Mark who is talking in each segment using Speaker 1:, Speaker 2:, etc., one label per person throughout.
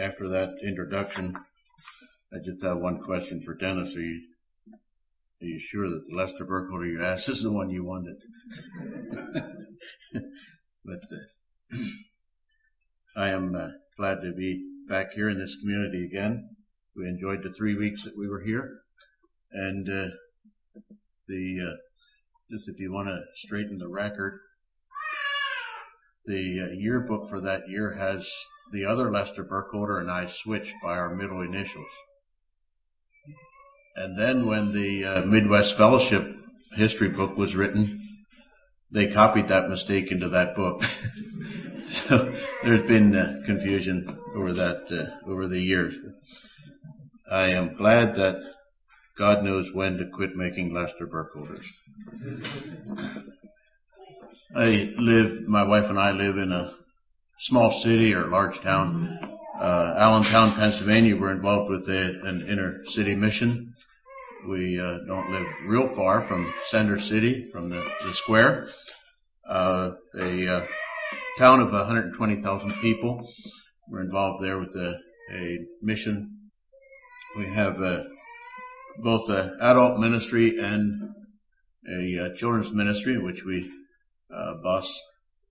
Speaker 1: after that introduction, I just have one question for Dennis. Are you, are you sure that the Lester Burkholder you asked is the one you wanted? but uh, I am uh, glad to be back here in this community again. We enjoyed the three weeks that we were here, and uh, the uh, just if you want to straighten the record, the uh, yearbook for that year has the other Lester Burkholder and I switched by our middle initials. And then when the uh, Midwest Fellowship history book was written, they copied that mistake into that book. so there's been uh, confusion over that uh, over the years. I am glad that God knows when to quit making Lester Burkholders. I live, my wife and I live in a small city or large town. Uh, Allentown, Pennsylvania, we're involved with a, an inner city mission. We uh, don't live real far from Center City, from the, the square. Uh, a uh, town of 120,000 people. We're involved there with a, a mission. We have uh, both an adult ministry and a uh, children's ministry, which we uh, bus.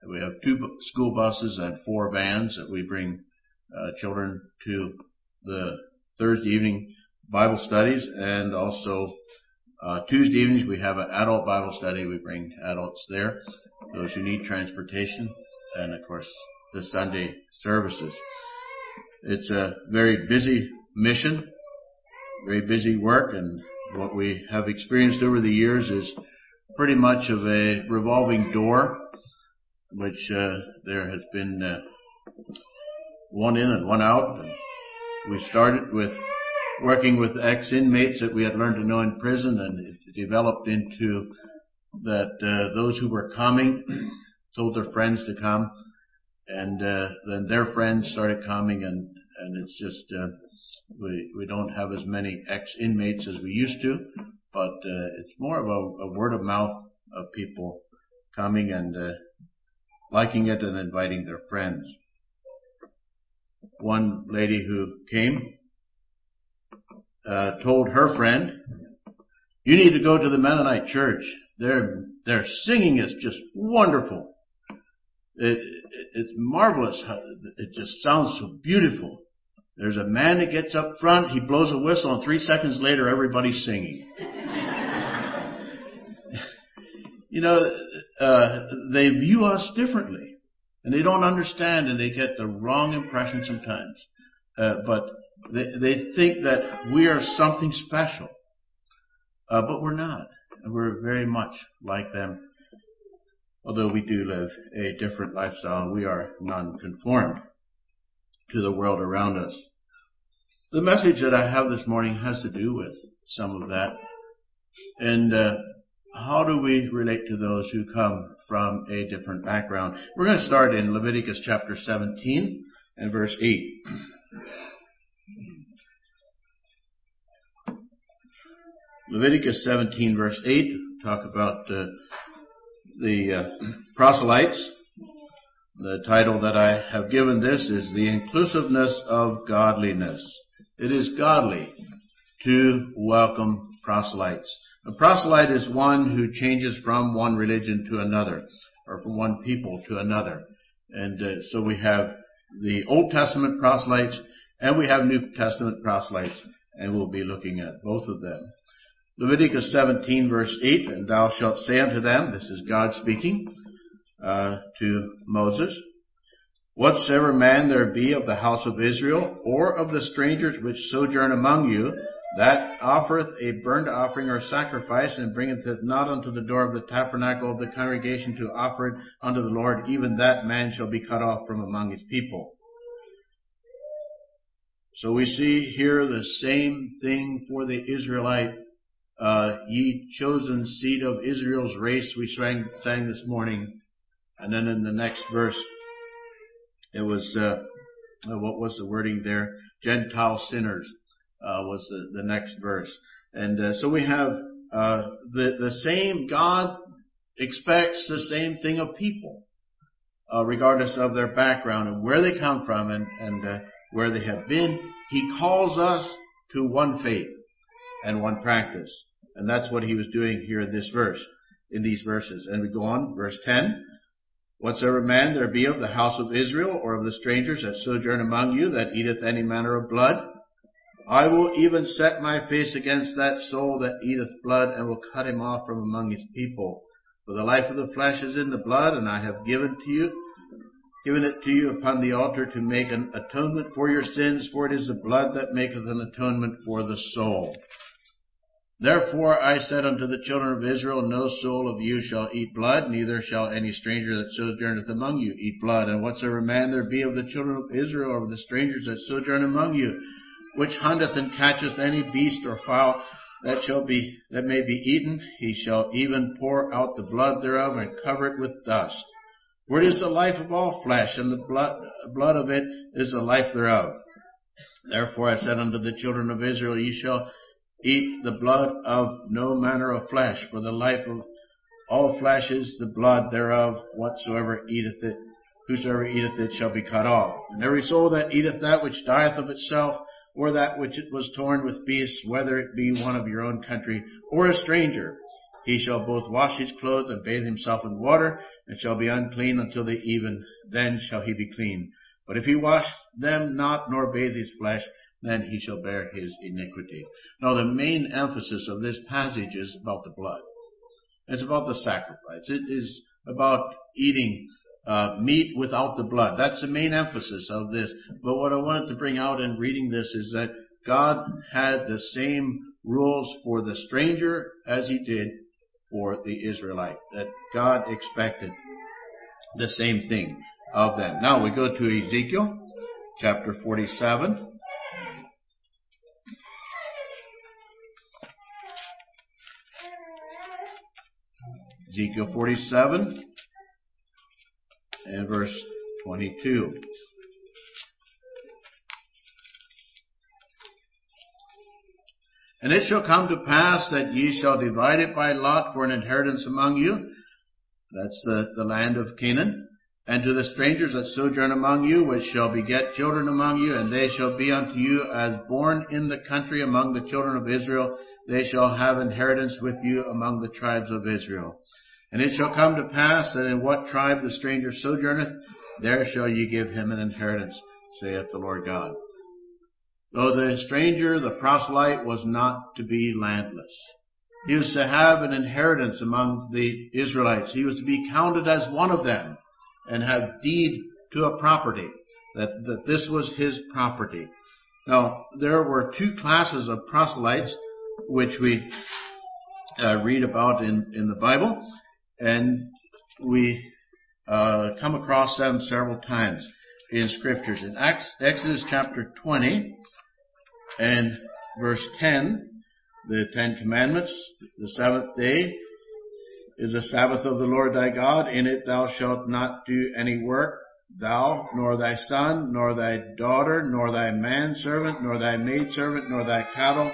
Speaker 1: We have two school buses and four vans that we bring uh, children to the Thursday evening Bible studies and also uh, Tuesday evenings we have an adult Bible study. We bring adults there, those who need transportation, and of course the Sunday services. It's a very busy mission, very busy work, and what we have experienced over the years is pretty much of a revolving door, which uh, there has been uh, one in and one out. And we started with working with ex-inmates that we had learned to know in prison, and it developed into that uh, those who were coming told their friends to come, and uh, then their friends started coming, and and it's just uh, we we don't have as many ex-inmates as we used to, but uh, it's more of a, a, word of mouth of people coming and liking it and inviting their friends. One lady who came uh, told her friend, "You need to go to the Mennonite church. Their their singing is just wonderful. It, it, it's marvelous. It just sounds so beautiful." There's a man that gets up front, he blows a whistle, and three seconds later everybody's singing. you know, uh, they view us differently. And they don't understand and they get the wrong impression sometimes. Uh, but they, they think that we are something special. Uh, but we're not. We're very much like them. Although we do live a different lifestyle, we are non-conformed to the world around us. The message that I have this morning has to do with some of that. And uh, how do we relate to those who come from a different background? We're going to start in Leviticus chapter 17 and verse 8. Leviticus 17 verse 8 talk about uh, the uh, proselytes the title that I have given this is The Inclusiveness of Godliness. It is godly to welcome proselytes. A proselyte is one who changes from one religion to another, or from one people to another. And uh, so we have the Old Testament proselytes and we have New Testament proselytes, and we'll be looking at both of them. Leviticus 17 verse 8, and thou shalt say unto them, this is God speaking, uh, to Moses. Whatsoever man there be of the house of Israel, or of the strangers which sojourn among you, that offereth a burnt offering or sacrifice, and bringeth it not unto the door of the tabernacle of the congregation to offer it unto the Lord, even that man shall be cut off from among his people. So we see here the same thing for the Israelite, uh, ye chosen seed of Israel's race, we sang, sang this morning. And then in the next verse, it was, uh, what was the wording there? Gentile sinners, was the, the next verse. And, uh, so we have, uh, the, the same, God expects the same thing of people, uh, regardless of their background and where they come from and, and, uh, where they have been, he calls us to one faith and one practice. And that's what he was doing here in this verse, in these verses. And we go on, verse 10. Whatsoever man there be of the house of Israel or of the strangers that sojourn among you that eateth any manner of blood, I will even set my face against that soul that eateth blood and will cut him off from among his people. For the life of the flesh is in the blood, and I have given to you, given it to you upon the altar to make an atonement for your sins, for it is the blood that maketh an atonement for the soul. Therefore I said unto the children of Israel, No soul of you shall eat blood, neither shall any stranger that sojourneth among you eat blood. And whatsoever man there be of the children of Israel, or of the strangers that sojourn among you, which hunteth and catcheth any beast or fowl that shall be, that may be eaten, he shall even pour out the blood thereof and cover it with dust. For it is the life of all flesh, and the blood, blood of it is the life thereof. Therefore I said unto the children of Israel, Ye shall eat the blood of no manner of flesh, for the life of all flesh is the blood thereof, whatsoever eateth it, whosoever eateth it shall be cut off. And every soul that eateth that which dieth of itself, or that which it was torn with beasts, whether it be one of your own country, or a stranger, he shall both wash his clothes and bathe himself in water, and shall be unclean until the even, then shall he be clean. But if he wash them not, nor bathe his flesh, then he shall bear his iniquity. Now the main emphasis of this passage is about the blood. It's about the sacrifice. It is about eating uh, meat without the blood. That's the main emphasis of this. But what I wanted to bring out in reading this is that God had the same rules for the stranger as he did for the Israelite. That God expected the same thing of them. Now we go to Ezekiel chapter 47. Ezekiel 47 and verse 22. And it shall come to pass that ye shall divide it by lot for an inheritance among you. That's the, the land of Canaan. And to the strangers that sojourn among you, which shall beget children among you, and they shall be unto you as born in the country among the children of Israel, they shall have inheritance with you among the tribes of Israel. And it shall come to pass that in what tribe the stranger sojourneth, there shall ye give him an inheritance, saith the Lord God. Though the stranger, the proselyte, was not to be landless. He was to have an inheritance among the Israelites. He was to be counted as one of them and have deed to a property, that, that this was his property. Now, there were two classes of proselytes which we uh, read about in, in the Bible and we uh, come across them several times in scriptures. In Exodus chapter 20 and verse 10, the Ten Commandments, the seventh day is a Sabbath of the Lord thy God. In it thou shalt not do any work, thou, nor thy son, nor thy daughter, nor thy manservant, nor thy maidservant, nor thy cattle,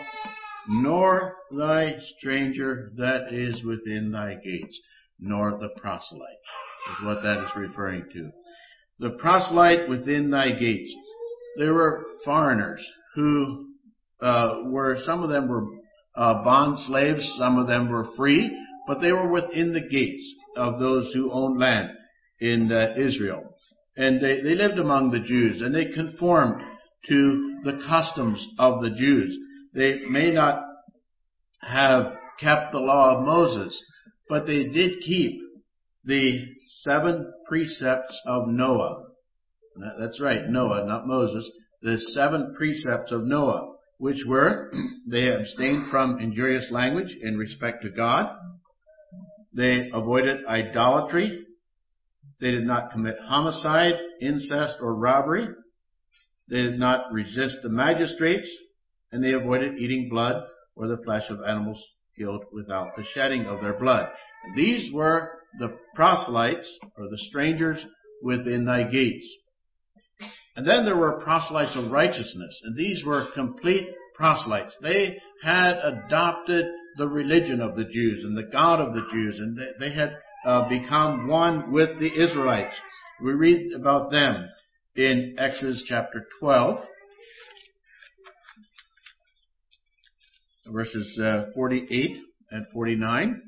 Speaker 1: nor thy stranger that is within thy gates nor the proselyte, is what that is referring to. The proselyte within thy gates. There were foreigners who uh, were, some of them were uh, bond slaves, some of them were free, but they were within the gates of those who owned land in uh, Israel. And they, they lived among the Jews, and they conformed to the customs of the Jews. They may not have kept the law of Moses, but they did keep the seven precepts of Noah. That's right, Noah, not Moses. The seven precepts of Noah, which were, they abstained from injurious language in respect to God. They avoided idolatry. They did not commit homicide, incest, or robbery. They did not resist the magistrates, and they avoided eating blood or the flesh of animals killed without the shedding of their blood. These were the proselytes, or the strangers within thy gates. And then there were proselytes of righteousness, and these were complete proselytes. They had adopted the religion of the Jews and the God of the Jews, and they, they had uh, become one with the Israelites. We read about them in Exodus chapter 12 verses uh, 48 and 49.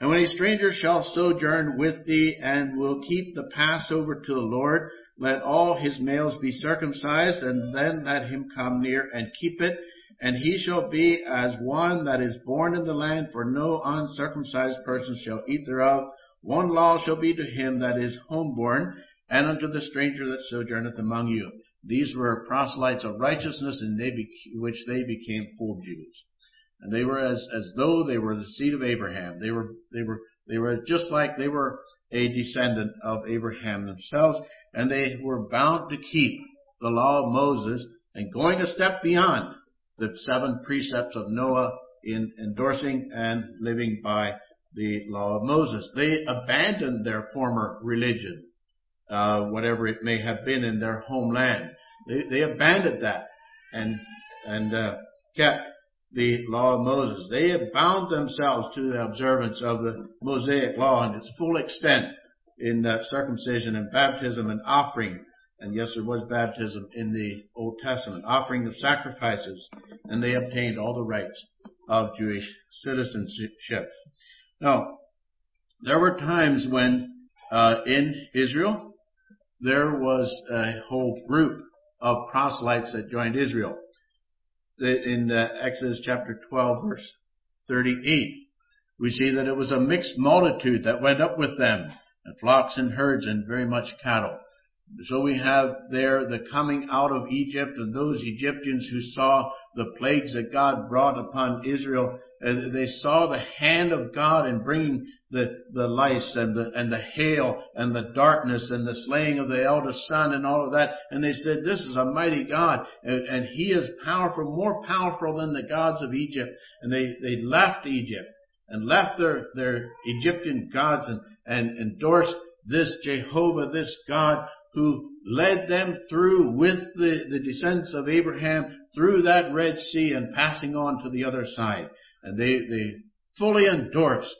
Speaker 1: And when a stranger shall sojourn with thee and will keep the Passover to the Lord, let all his males be circumcised, and then let him come near and keep it. And he shall be as one that is born in the land, for no uncircumcised person shall eat thereof. One law shall be to him that is homeborn, and unto the stranger that sojourneth among you. These were proselytes of righteousness, in which they became full Jews. And they were as, as though they were the seed of Abraham. They were, they were, they were just like they were a descendant of Abraham themselves, and they were bound to keep the law of Moses and going a step beyond the seven precepts of Noah in endorsing and living by the law of Moses. They abandoned their former religion, uh, whatever it may have been in their homeland. They, they abandoned that and and uh, kept the law of Moses. They bound themselves to the observance of the Mosaic law in its full extent in uh, circumcision and baptism and offering. And yes, there was baptism in the Old Testament, offering of sacrifices, and they obtained all the rights of Jewish citizenship. Now, there were times when uh, in Israel there was a whole group of proselytes that joined Israel in uh, Exodus chapter 12 verse 38. We see that it was a mixed multitude that went up with them, and flocks and herds and very much cattle. So we have there the coming out of Egypt and those Egyptians who saw the plagues that God brought upon Israel. Uh, they saw the hand of God in bringing the, the lice and the, and the hail and the darkness and the slaying of the eldest son and all of that. And they said, this is a mighty God and, and he is powerful, more powerful than the gods of Egypt. And they, they left Egypt and left their, their Egyptian gods and, and endorsed this Jehovah, this God who led them through with the, the descendants of Abraham through that Red Sea and passing on to the other side. And they, they fully endorsed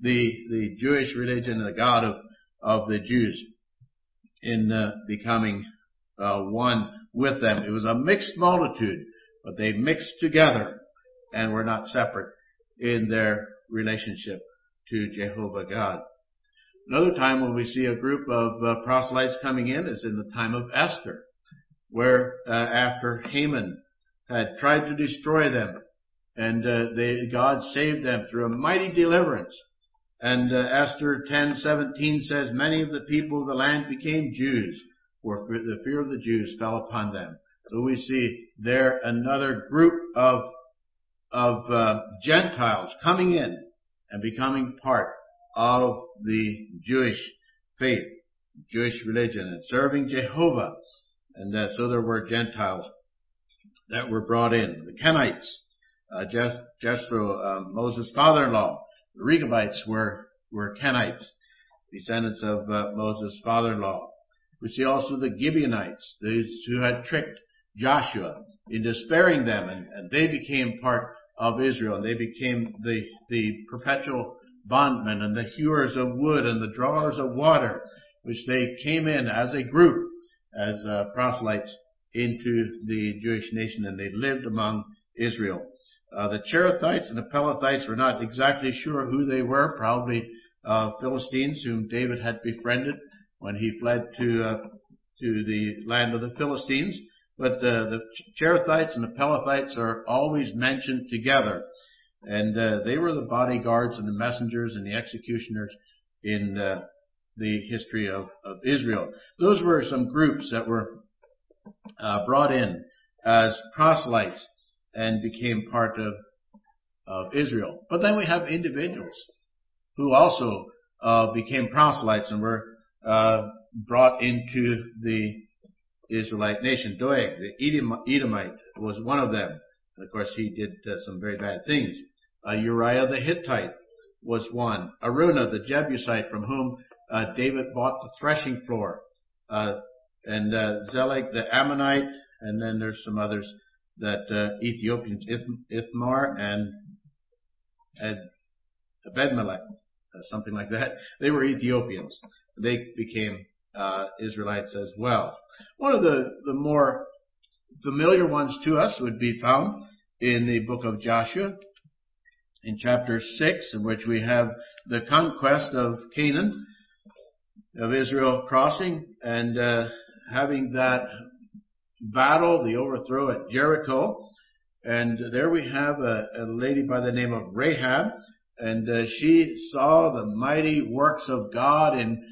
Speaker 1: the, the Jewish religion and the God of, of the Jews in uh, becoming uh, one with them. It was a mixed multitude, but they mixed together and were not separate in their relationship to Jehovah God. Another time when we see a group of uh, proselytes coming in is in the time of Esther, where uh, after Haman had tried to destroy them, and uh, they, God saved them through a mighty deliverance. And uh, Esther 10:17 says, "Many of the people of the land became Jews, for the fear of the Jews fell upon them." So we see there another group of of uh, Gentiles coming in and becoming part of the Jewish faith, Jewish religion, and serving Jehovah. And uh, so there were Gentiles that were brought in. The Kenites, uh, Jethro, um, Moses' father-in-law. The Rechabites were, were Kenites, descendants of uh, Moses' father-in-law. We see also the Gibeonites, those who had tricked Joshua into sparing them, and, and they became part of Israel, and they became the, the perpetual bondmen and the hewers of wood and the drawers of water, which they came in as a group, as uh, proselytes into the Jewish nation, and they lived among Israel. Uh, the Cherethites and the Pelethites were not exactly sure who they were, probably uh, Philistines whom David had befriended when he fled to uh, to the land of the Philistines. But uh, the Cherethites and the Pelethites are always mentioned together and uh, they were the bodyguards and the messengers and the executioners in the history of, of, Israel. Those were some groups that were uh, brought in as proselytes and became part of of Israel. But then we have individuals who also uh, became proselytes and were uh, brought into the Israelite nation. Doeg, the Edomite, was one of them. And of course, he did uh, some very bad things. Uh, Uriah the Hittite was one. Araunah the Jebusite from whom uh, David bought the threshing floor. Uh, and Zelek the Ammonite, and then there's some others that uh, Ethiopians, Ithmar and Ed, Ebedmelech, uh, something like that. They were Ethiopians. They became uh, Israelites as well. One of the, the more familiar ones to us would be found in the book of Joshua, in chapter 6, in which we have the conquest of Canaan, of Israel crossing, and uh, having that battle, the overthrow at Jericho. And there we have a, a lady by the name of Rahab, and uh, she saw the mighty works of God in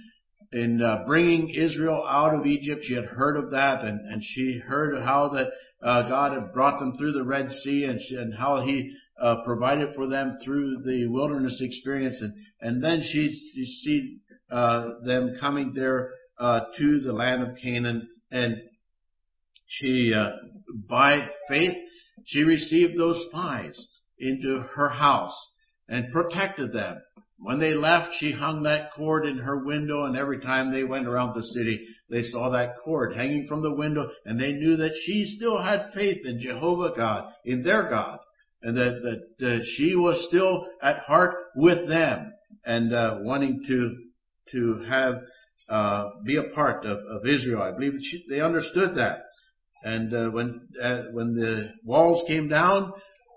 Speaker 1: in uh, bringing Israel out of Egypt. She had heard of that, and, and she heard how that uh, God had brought them through the Red Sea, and, she, and how He uh, provided for them through the wilderness experience, and and then she she see uh, them coming there uh, to the land of Canaan, and she uh, by faith she received those spies into her house and protected them. When they left, she hung that cord in her window, and every time they went around the city, they saw that cord hanging from the window, and they knew that she still had faith in Jehovah God, in their God, and that, that she was still at heart with them, and uh, wanting to to have uh, be a part of, of Israel. I believe she, they understood that, and uh, when uh, when the walls came down,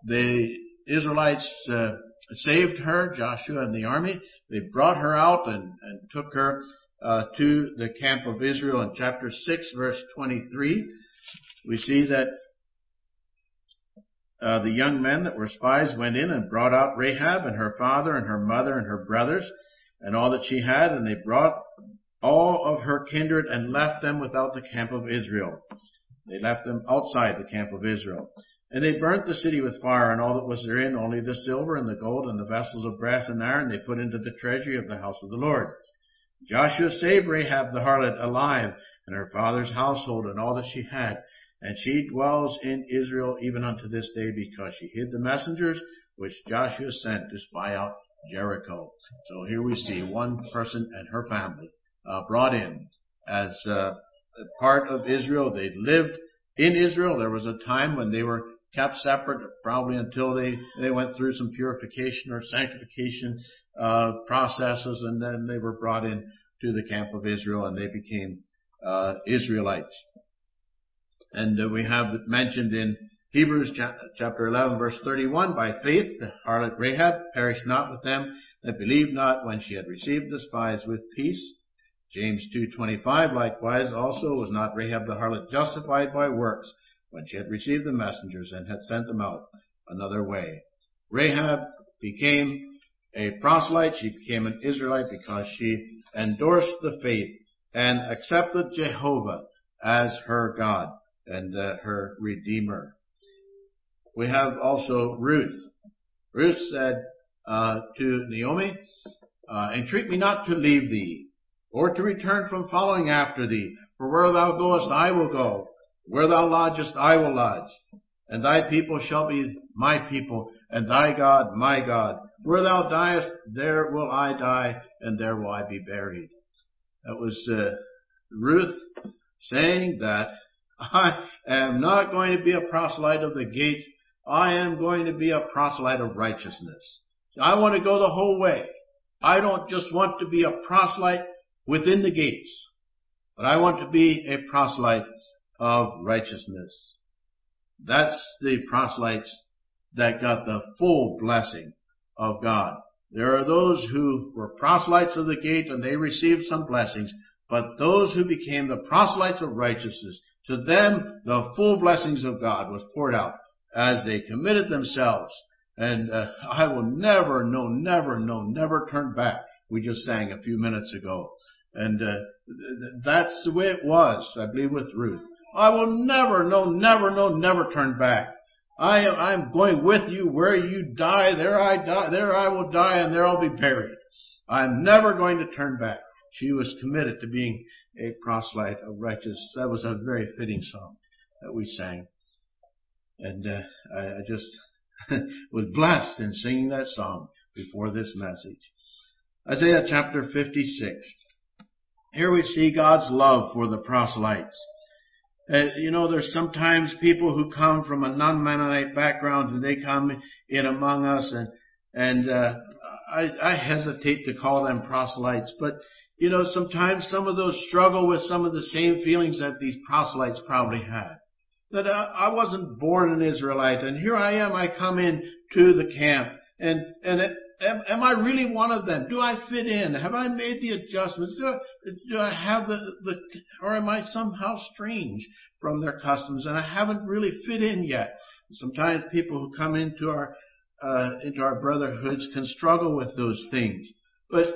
Speaker 1: the Israelites uh, saved her, Joshua and the army. They brought her out and, and took her uh, to the camp of Israel in chapter 6 verse 23. We see that uh, the young men that were spies went in and brought out Rahab and her father and her mother and her brothers and all that she had, and they brought all of her kindred and left them without the camp of Israel. They left them outside the camp of Israel. And they burnt the city with fire and all that was therein, only the silver and the gold and the vessels of brass and iron they put into the treasury of the house of the Lord. Joshua saved Rahab the harlot alive and her father's household and all that she had. And she dwells in Israel even unto this day because she hid the messengers which Joshua sent to spy out Jericho. So here we see one person and her family uh, brought in as uh, part of Israel. They lived in Israel. There was a time when they were kept separate, probably until they, they went through some purification or sanctification uh, processes, and then they were brought in to the camp of Israel, and they became uh, Israelites. And uh, we have mentioned in Hebrews chapter 11 verse 31, by faith the harlot Rahab perished not with them that believed not when she had received the spies with peace. James 2.25 likewise also was not Rahab the harlot justified by works when she had received the messengers and had sent them out another way. Rahab became a proselyte. She became an Israelite because she endorsed the faith and accepted Jehovah as her God and uh, her Redeemer. We have also Ruth. Ruth said uh, to Naomi, uh, entreat me not to leave thee, or to return from following after thee. For where thou goest, I will go. Where thou lodgest, I will lodge. And thy people shall be my people, and thy God my God. Where thou diest, there will I die, and there will I be buried. That was uh, Ruth saying that I am not going to be a proselyte of the gate. I am going to be a proselyte of righteousness. I want to go the whole way. I don't just want to be a proselyte within the gates, but I want to be a proselyte of righteousness. That's the proselytes that got the full blessing of God. There are those who were proselytes of the gate and they received some blessings, but those who became the proselytes of righteousness, to them the full blessings of God was poured out as they committed themselves. And uh, I will never, no, never, no, never turn back. We just sang a few minutes ago. And uh, that's the way it was, I believe, with Ruth. I will never, no, never, no, never turn back. I am, I'm going with you where you die, there I die, there I will die, and there I'll be buried. I'm never going to turn back. She was committed to being a proselyte of righteousness. That was a very fitting song that we sang. And uh, I, I just was blessed in singing that song before this message. Isaiah chapter 56. Here we see God's love for the proselytes. Uh, you know, there's sometimes people who come from a non-Mennonite background and they come in among us and, and, uh, I, I hesitate to call them proselytes, but, you know, sometimes some of those struggle with some of the same feelings that these proselytes probably had.
Speaker 2: that uh, I wasn't born an Israelite, and here I am. I come in to the camp, and and am, am I really one of them? Do I fit in? Have I made the adjustments? Do I, do I have the the, or am I somehow strange from their customs, and I haven't really fit in yet? Sometimes people who come into our uh, into our brotherhoods can struggle with those things, but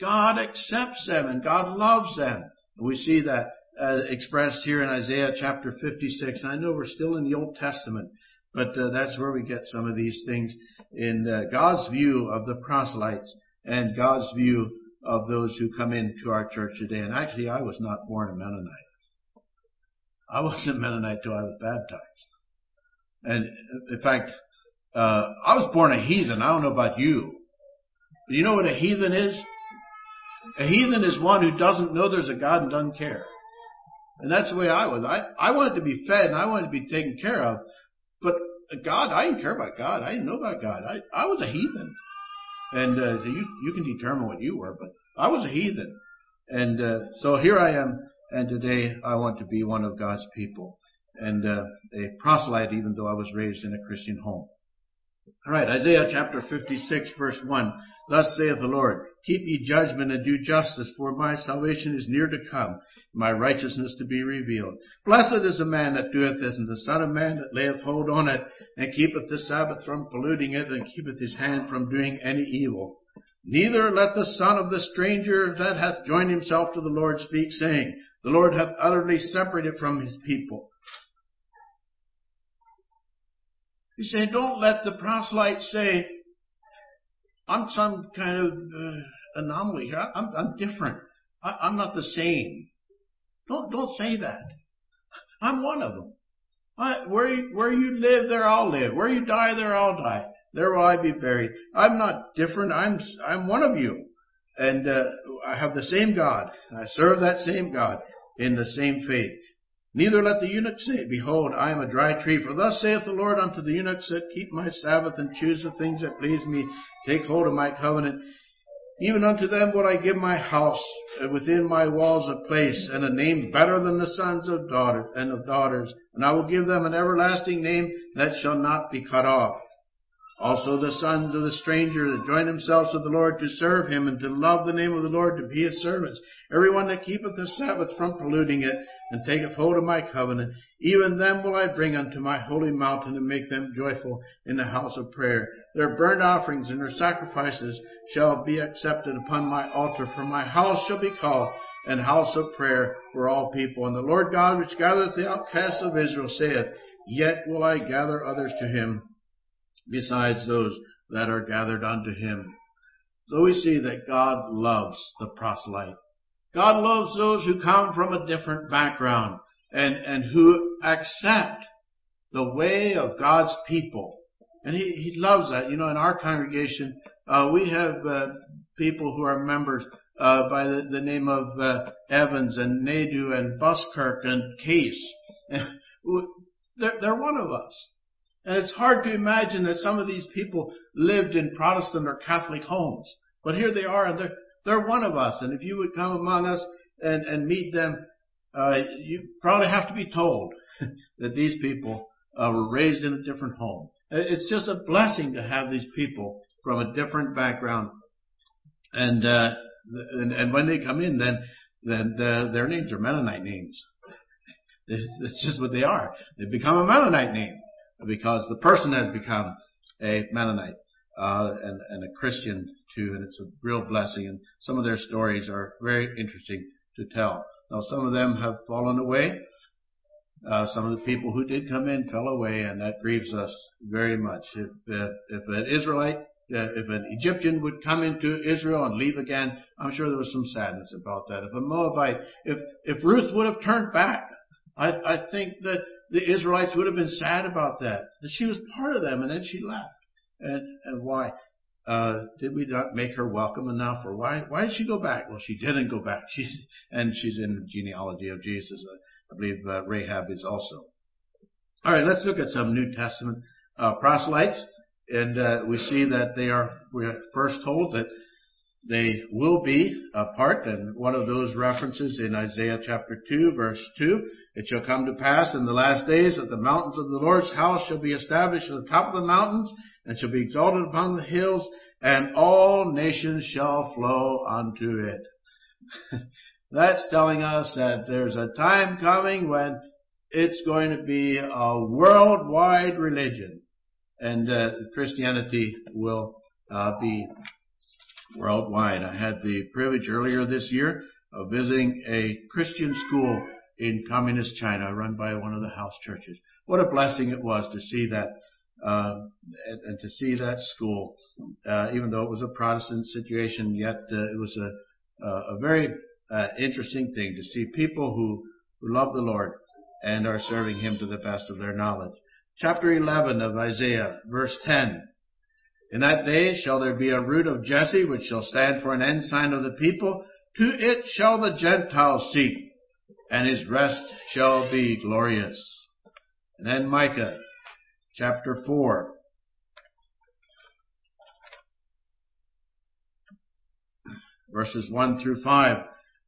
Speaker 2: God accepts them and God loves them. We see that uh, expressed here in Isaiah chapter 56. And I know we're still in the Old Testament, but uh, that's where we get some of these things in uh, God's view of the proselytes and God's view of those who come into our church today. And actually, I was not born a Mennonite. I wasn't a Mennonite till I was baptized. And in fact, uh, I was born a heathen. I don't know about you. But you know what a heathen is? A heathen is one who doesn't know there's a God and doesn't care. And that's the way I was. I, I wanted to be fed and I wanted to be taken care of. But God, I didn't care about God. I didn't know about God. I, I was a heathen. And uh, you, you can determine what you were, but I was a heathen. And uh, so here I am, and today I want to be one of God's people. And uh, a proselyte, even though I was raised in a Christian home. All right, Isaiah chapter 56 verse 1. Thus saith the Lord, Keep ye judgment and do justice, for my salvation is near to come, my righteousness to be revealed. Blessed is the man that doeth this, and the son of man that layeth hold on it, and keepeth the Sabbath from polluting it, and keepeth his hand from doing any evil. Neither let the son of the stranger that hath joined himself to the Lord speak, saying, The Lord hath utterly separated from his people. He said, don't let the proselyte say, I'm some kind of uh, anomaly here. I'm, I'm different. I, am not the same. Don't, don't say that. I'm one of them. I, where, you, where you live, there I'll live. Where you die, there I'll die. There will I be buried. I'm not different. I'm, I'm one of you. And, uh, I have the same God. I serve that same God in the same faith. Neither let the eunuch say, Behold, I am a dry tree. For thus saith the Lord unto the eunuchs that keep my Sabbath and choose the things that please me, take hold of my covenant. Even unto them will I give my house uh, within my walls a place and a name better than the sons of daughters and of daughters. And I will give them an everlasting name that shall not be cut off. Also the sons of the stranger that join themselves to the Lord to serve him and to love the name of the Lord to be his servants. Everyone that keepeth the Sabbath from polluting it and taketh hold of my covenant, even them will I bring unto my holy mountain and make them joyful in the house of prayer. Their burnt offerings and their sacrifices shall be accepted upon my altar, for my house shall be called an house of prayer for all people. And the Lord God which gathereth the outcasts of Israel saith, Yet will I gather others to him besides those that are gathered unto him. So we see that God loves the proselyte. God loves those who come from a different background and, and who accept the way of God's people. And he, he loves that. You know, in our congregation, uh, we have uh, people who are members uh, by the, the, name of uh, Evans and Nadu and Buskirk and Case. they're, they're one of us. And it's hard to imagine that some of these people lived in Protestant or Catholic homes. But here they are, and they're, they're one of us. And if you would come among us and, and meet them, uh, you probably have to be told that these people uh, were raised in a different home. It's just a blessing to have these people from a different background. And, uh, and, and when they come in, then, then the, their names are Mennonite names. It's just what they are. They become a Mennonite name because the person has become a Mennonite uh, and, and a Christian too, and it's a real blessing. And some of their stories are very interesting to tell. Now, some of them have fallen away. Uh, some of the people who did come in fell away, and that grieves us very much. If if an Israelite, uh, if an Egyptian would come into Israel and leave again, I'm sure there was some sadness about that. If a Moabite, if if Ruth would have turned back, I I think that the Israelites would have been sad about that. That she was part of them and then she left. And, and why? Uh, did we not make her welcome enough or why, why did she go back? Well, she didn't go back. She's, and she's in the genealogy of Jesus. I believe uh, Rahab is also. All right, let's look at some New Testament uh, proselytes, and uh, we see that they are. We're first told that
Speaker 1: they will be apart, and one of those references in Isaiah chapter 2 verse 2, it shall come to pass in the last days that the mountains of the Lord's house shall be established on the top of the mountains, and shall be exalted upon the hills, and all nations shall flow unto it. That's telling us that there's a time coming when it's going to be a worldwide religion, and uh, Christianity will uh, be worldwide. I had the privilege earlier this year of visiting a Christian school in communist China run by one of the house churches. What a blessing it was to see that, uh, and, and, to see that school, uh, even though it was a Protestant situation, yet uh, it was a, a very uh, interesting thing to see people who, who love the Lord and are serving Him to the best of their knowledge. Chapter 11 of Isaiah, verse 10. In that day shall there be a root of Jesse, which shall stand for an ensign of the people. To it shall the Gentiles seek, and his rest shall be glorious. And then Micah, chapter 4. Verses 1 through 5.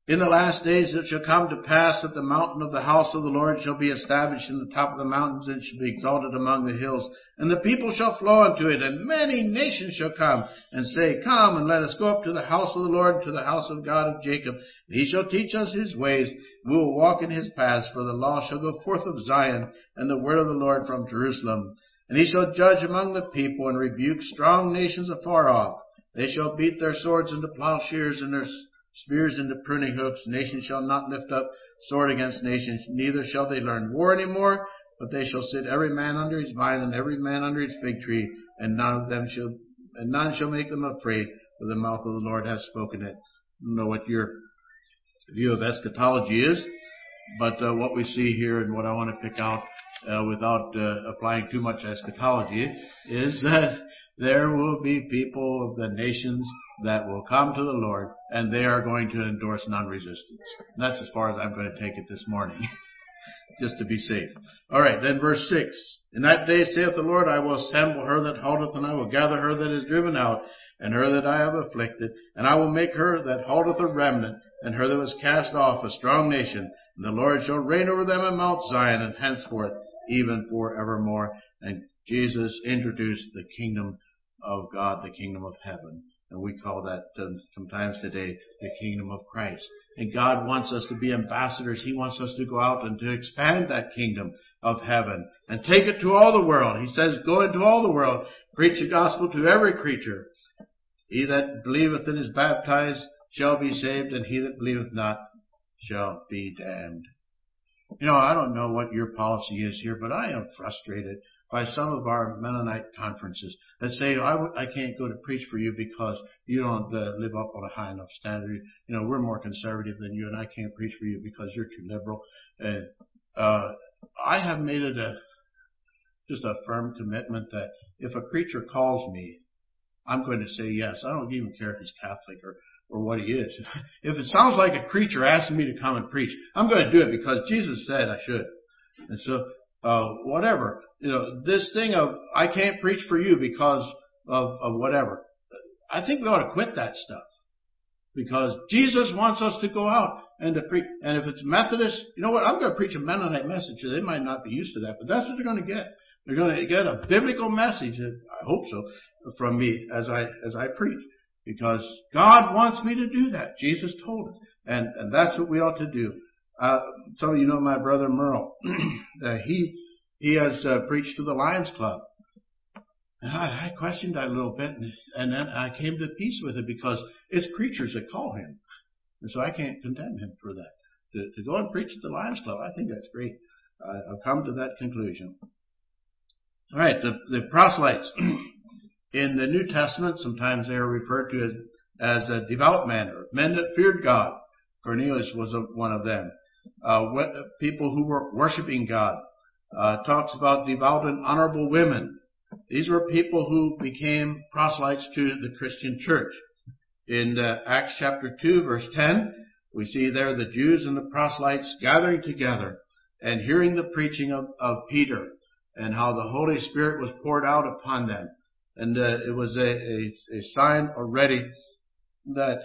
Speaker 1: In the last days it shall come to pass that the mountain of the house of the Lord shall be established in the top of the mountains and shall be exalted among the hills. And the people shall flow unto it, and many nations shall come and say, Come and let us go up to the house of the Lord, to the house of God of Jacob. And he shall teach us his ways. And we will walk in his paths, for the law shall go forth of Zion, and the word of the Lord from Jerusalem. And he shall judge among the people and rebuke strong nations afar off. They shall beat their swords into plowshares and their spears into pruning hooks. Nation shall not lift up sword against nation, neither shall they learn war any more, but they shall sit every man under his vine and every man under his fig tree, and none of them shall, and none shall make them afraid, for the mouth of the Lord has spoken it. I don't know what your view of eschatology is, but uh, what we see here and what I want to pick out uh, without uh, applying too much eschatology is that there will be people of the nations that will come to the Lord and they are going to endorse non-resistance. That's as far as I'm going to take it this morning. Just to be safe. Alright, then verse 6. In that day saith the Lord, I will assemble her that halteth and I will gather her that is driven out and her that I have afflicted and I will make her that halteth a remnant and her that was cast off a strong nation and the Lord shall reign over them in Mount Zion and henceforth even for evermore. And Jesus introduced the kingdom of God, the kingdom of heaven. And we call that um, sometimes today the kingdom of Christ. And God wants us to be ambassadors. He wants us to go out and to expand that kingdom of heaven and take it to all the world. He says, go into all the world, preach the gospel to every creature. He that believeth and is baptized shall be saved, and he that believeth not shall be damned. You know, I don't know what your policy is here, but I am frustrated by some of our Mennonite conferences that say, I w- I can't go to preach for you because you don't uh, live up on a high enough standard. You know, we're more conservative than you and I can't preach for you because you're too liberal. And, uh, I have made it a, just a firm commitment that if a preacher calls me, I'm going to say yes. I don't even care if he's Catholic or, or what he is. If it sounds like a creature asking me to come and preach, I'm going to do it because Jesus said I should. And so, Uh, whatever you know, this thing of, I can't preach for you because of, of whatever. I think we ought to quit that stuff. Because Jesus wants us to go out and to preach. And if it's Methodist, you know what? I'm going to preach a Mennonite message. They might not be used to that, but that's what they're going to get. They're going to get a biblical message, uh, I hope so, from me as I, as I preach. Because God wants me to do that. Jesus told us. And, and that's what we ought to do. Uh, some of you know my brother Merle. uh, he, he has uh, preached to the Lions Club. And I, I questioned that a little bit, and, and then I came to peace with it because it's creatures that call him. And so I can't condemn him for that. To, to go and preach at the Lions Club, I think that's great. Uh, I've come to that conclusion. All right, the, the proselytes. In the New Testament, sometimes they are referred to as, as a devout men or men that feared God. Cornelius was a, one of them. Uh, people who were worshiping God uh, talks about devout and honorable women. These were people who became proselytes to the Christian church. In uh, Acts chapter 2 verse 10, we see there the Jews and the proselytes gathering together and hearing the preaching of, of Peter and how the Holy Spirit was poured out upon them. And uh, it was a, a, a sign already
Speaker 2: that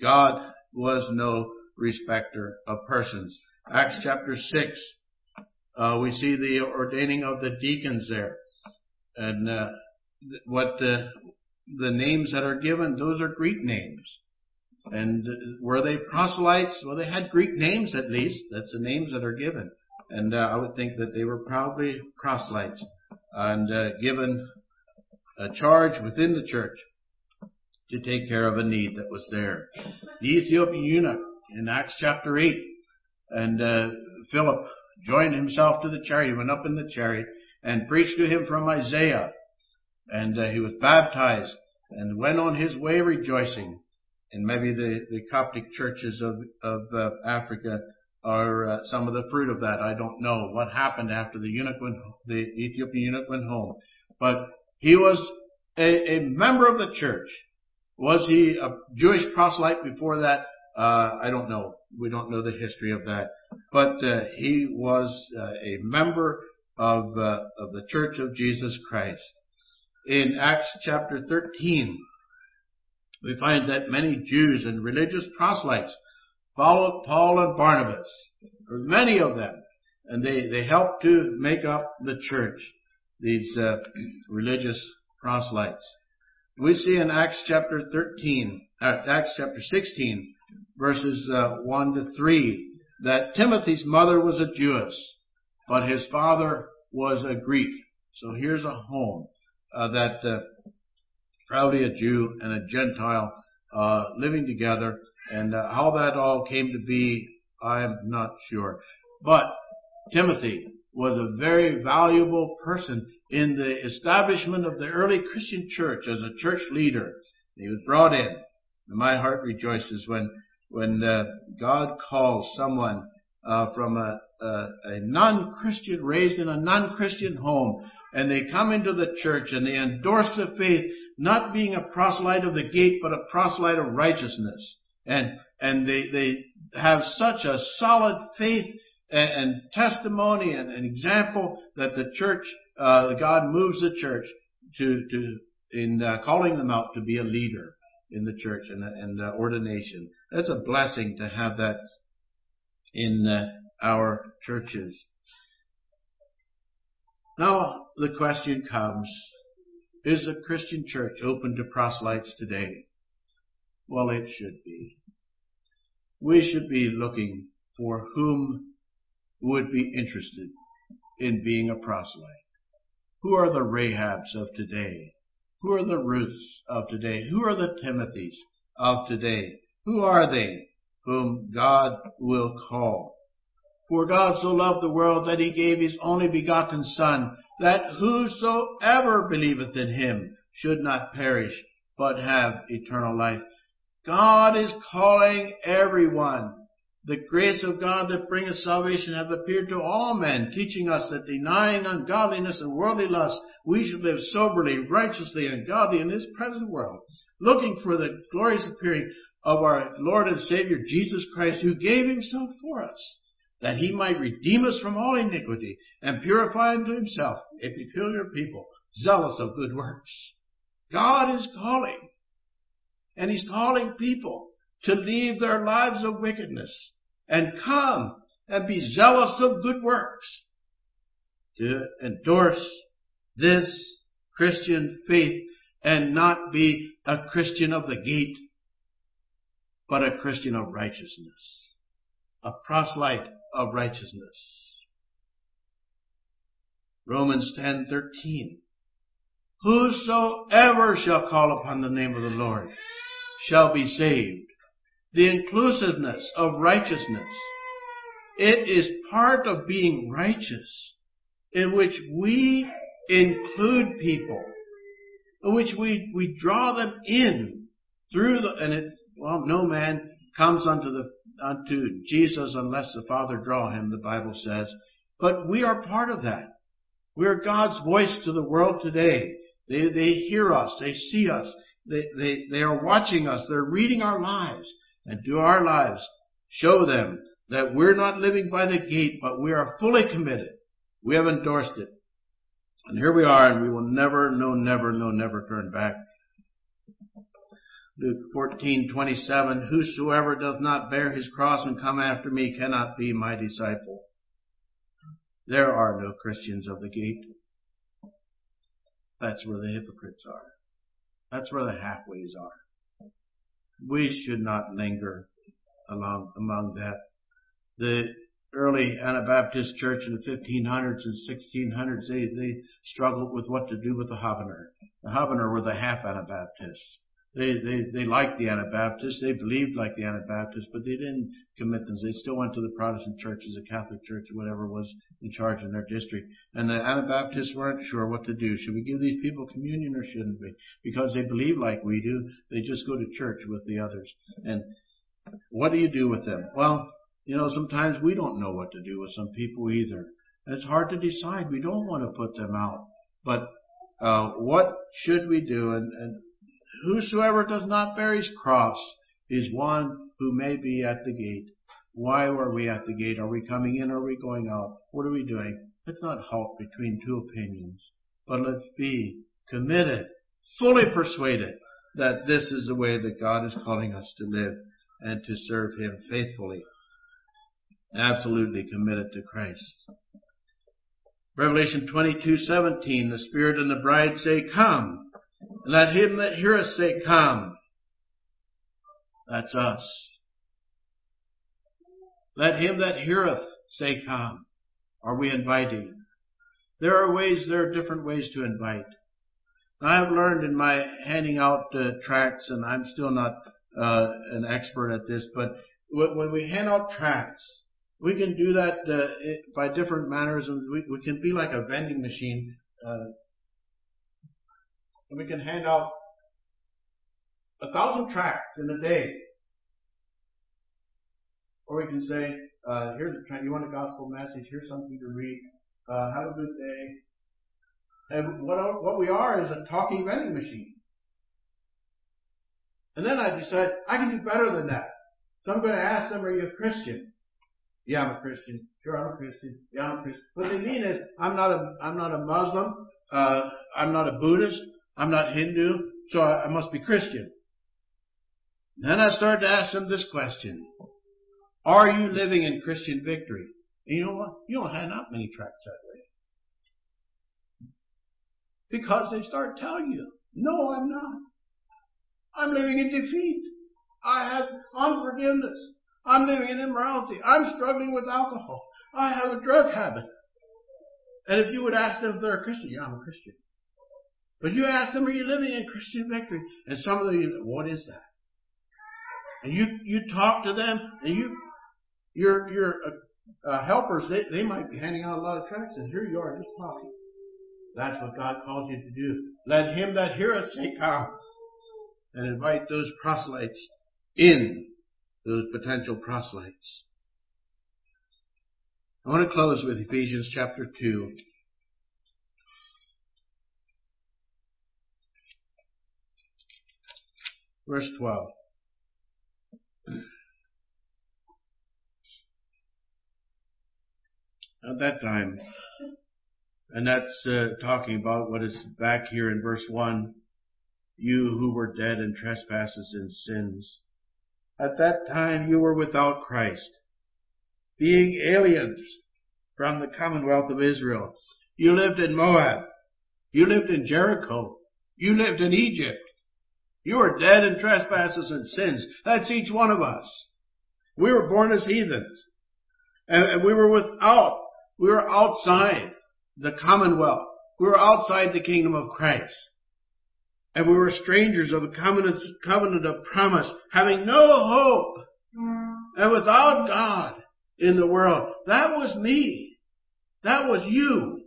Speaker 2: God was no respecter of persons. Acts chapter 6, uh, we see the ordaining of the deacons there. And uh, what the, the names that are given, those are Greek names. And were they proselytes? Well, they had Greek names at least. That's the names that are given. And uh, I would think that they were probably proselytes and uh, given a charge within the church to take care of a need that was there. The Ethiopian eunuch in Acts chapter 8 and uh, Philip joined himself to the chariot, went up in the chariot and preached to him from Isaiah and uh, he was baptized and went on his way rejoicing. And maybe the, the Coptic churches of, of uh, Africa are uh, some of the fruit of that. I don't know what happened after the eunuch went, the Ethiopian eunuch went home. But he was a, a member of the church. Was he a Jewish proselyte before that? Uh, I don't know. We don't know the history of that. But uh, he was uh, a member of, uh, of the Church of Jesus Christ. In Acts chapter 13, we find that many Jews and religious proselytes followed Paul and Barnabas. There were many of them. And they, they helped to make up the church, these uh, religious proselytes. We see in Acts chapter 13, uh, Acts chapter 16, verses uh, 1 to 3, that Timothy's mother was a Jewess, but his father was a Greek. So here's a home uh, that uh, probably a Jew and a Gentile uh, living together, and uh, how that all came to be, I'm not sure. But Timothy was a very valuable person in the establishment of the early Christian church as a church leader. He was brought in. My heart rejoices when when uh, God calls someone uh, from a, a, a non-Christian, raised in a non-Christian home, and they come into the church and they endorse the faith, not being a proselyte of the gate, but a proselyte of righteousness. And, and they, they have such a solid faith and, and testimony and an example that the church, uh, God moves the church to, to, in uh, calling them out to be a leader in the church and, and uh, ordination. That's a blessing to have that in uh, our churches. Now the question comes, is the Christian church open to proselytes today? Well, it should be. We should be looking for whom would be interested in being a proselyte. Who are the Rahabs of today? Who are the Ruths of today? Who are the Timothys of today? Who are they whom God will call? For God so loved the world that he gave his only begotten Son, that whosoever believeth in him should not perish, but have eternal life. God is calling everyone. The grace of God that bringeth salvation hath appeared to all men, teaching us that denying ungodliness and worldly lust, we should live soberly, righteously, and godly in this present world, looking for the glorious appearing of our Lord and Savior Jesus Christ, who gave himself for us, that he might redeem us from all iniquity and purify unto himself a peculiar people, zealous of good works. God is calling, and he's calling people to leave their lives of wickedness and come and be zealous of good works, to endorse this Christian faith and not be a Christian of the gate, but a Christian of righteousness, a proselyte of righteousness. Romans 10:13 Whosoever shall call upon the name of the Lord shall be saved. The inclusiveness of righteousness. It is part of being righteous in which we include people, in which we, we draw them in through the, and it, well, no man comes unto the, unto Jesus unless the Father draw him, the Bible says. But we are part of that. We are God's voice to the world today. They, they hear us. They see us. They, they, they are watching us. They're reading our lives. And do our lives show them that we're not living by the gate, but we are fully committed. We have endorsed it. And here we are, and we will never, no, never, no, never turn back. Luke 14:27 Whosoever doth not bear his cross and come after me cannot be my disciple. There are no Christians of the gate. That's where the hypocrites are. That's where the halfways are. We should not linger along among that. The early Anabaptist church in the 1500s and 1600s, they, they struggled with what to do with the Habener. The Habener were the half Anabaptists. They, they, they liked the Anabaptists. They believed like the Anabaptists, but they didn't commit them. They still went to the Protestant churches, the Catholic church, whatever was in charge in their district. And the Anabaptists weren't sure what to do. Should we give these people communion or shouldn't we? Because they believe like we do. They just go to church with the others. And what do you do with them? Well, you know, sometimes we don't know what to do with some people either. And it's hard to decide. We don't want to put them out. But uh, what should we do? And, and whosoever does not bear his cross is one who may be at the gate. Why are we at the gate? Are we coming in are we going out? What are we doing? Let's not halt between two opinions, but let's be committed, fully persuaded that this is the way that God is calling us to live and to serve Him faithfully. Absolutely committed to Christ. Revelation 22:17, the Spirit and the bride say, Come. And let him that heareth say, Come. That's us. Let him that heareth say, Come. Are we inviting? There are ways, there are different ways to invite. I have learned in my handing out uh, tracts, and I'm still not uh, an expert at this, but when we hand out tracts, we can do that uh, by different manners, and we, we, can be like a vending machine, uh, and we can hand out a thousand tracts in a day, or we can say, uh, "Here's a tract. You want a gospel message? Here's something to read. Uh, have a good day." And what what we are is a talking vending machine. And then I decide I can do better than that. So I'm going to ask them, "Are you a Christian?" Yeah, I'm a Christian. Sure, I'm a Christian. Yeah, I'm a Christian. What they mean is, I'm not a, I'm not a Muslim. Uh, I'm not a Buddhist. I'm not Hindu. So I, must be Christian. Then I start to ask them this question. Are you living in Christian victory? And you know what? You don't hand out many tracts that way. Because they start telling you, no, I'm not. I'm living in defeat. I have unforgiveness. I'm living in immorality. I'm struggling with alcohol. I have a drug habit. And if you would ask them if they're a Christian, yeah, I'm a Christian. But you ask them, are you living in Christian victory? And some of them, what is that? And you, you talk to them, and you, your, your uh, uh, helpers, they, they might be handing out a lot of tracts, and here you are just talking. That's what God calls you to do. Let him that heareth say, come. And invite those proselytes in those potential proselytes. I want to close with Ephesians chapter 2. Verse 12. At that time, and that's uh, talking about what is back here in verse 1, you who were dead in trespasses and sins, at that time you were without Christ, being aliens from the commonwealth of Israel. You lived in Moab. You lived in Jericho. You lived in Egypt. You are dead in trespasses and sins. That's each one of us. We were born as heathens. And we were without, we were outside the commonwealth. We were outside the kingdom of Christ and we were strangers of the covenant, covenant of promise, having no hope, and without God in the world. That was me. That was you.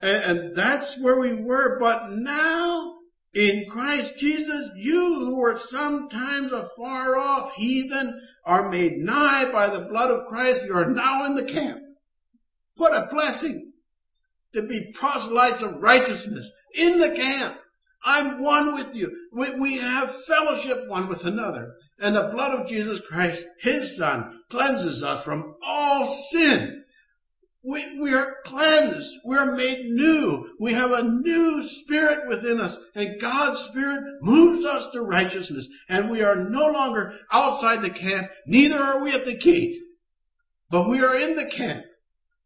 Speaker 2: And, and that's where we were. But now, in Christ Jesus, you who were sometimes afar off heathen are made nigh by the blood of Christ. You are now in the camp. What a blessing to be proselytes of righteousness in the camp. I'm one with you. We, we have fellowship one with another. And the blood of Jesus Christ, His Son, cleanses us from all sin. We, we are cleansed. We are made new. We have a new spirit within us. And God's spirit moves us to righteousness. And we are no longer outside the camp. Neither are we at the gate. But we are in the camp.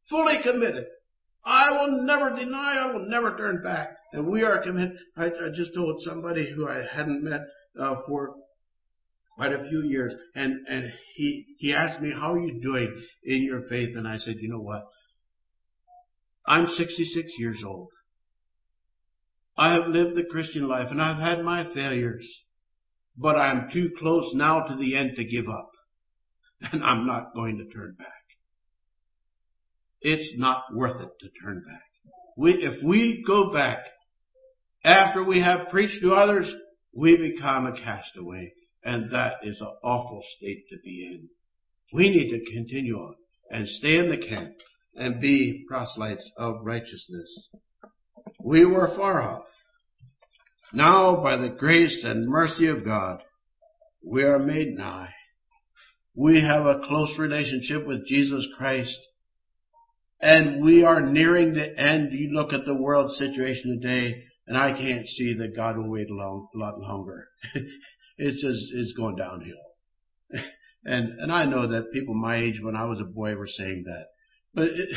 Speaker 2: Fully committed. I will never deny. I will never turn back. And we are committed. I, I just told somebody who I hadn't met uh, for quite a few years, and and he he asked me, "How are you doing in your faith?" And I said, "You know what? I'm 66 years old. I have lived the Christian life, and I've had my failures, but I'm too close now to the end to give up, and I'm not going to turn back. It's not worth it to turn back. We, if we go back after we have preached to others, we become a castaway. And that is an awful state to be in. We need to continue on and stay in the camp and be proselytes of righteousness. We were far off. Now, by the grace and mercy of God, we are made nigh. We have a close relationship with Jesus Christ. And we are nearing the end. You look at the world situation today, and I can't see that God will wait a, long, lot longer. it's just, it's going downhill. and, and I know that people my age when I was a boy were saying that. But it,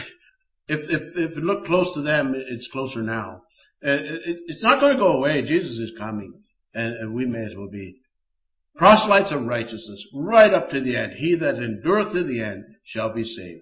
Speaker 2: if, if, if it looked close to them, it's closer now. Uh, it, it's not going to go away. Jesus is coming. And, and we may as well be proselytes of righteousness right up to the end. He that endureth to the end shall be saved.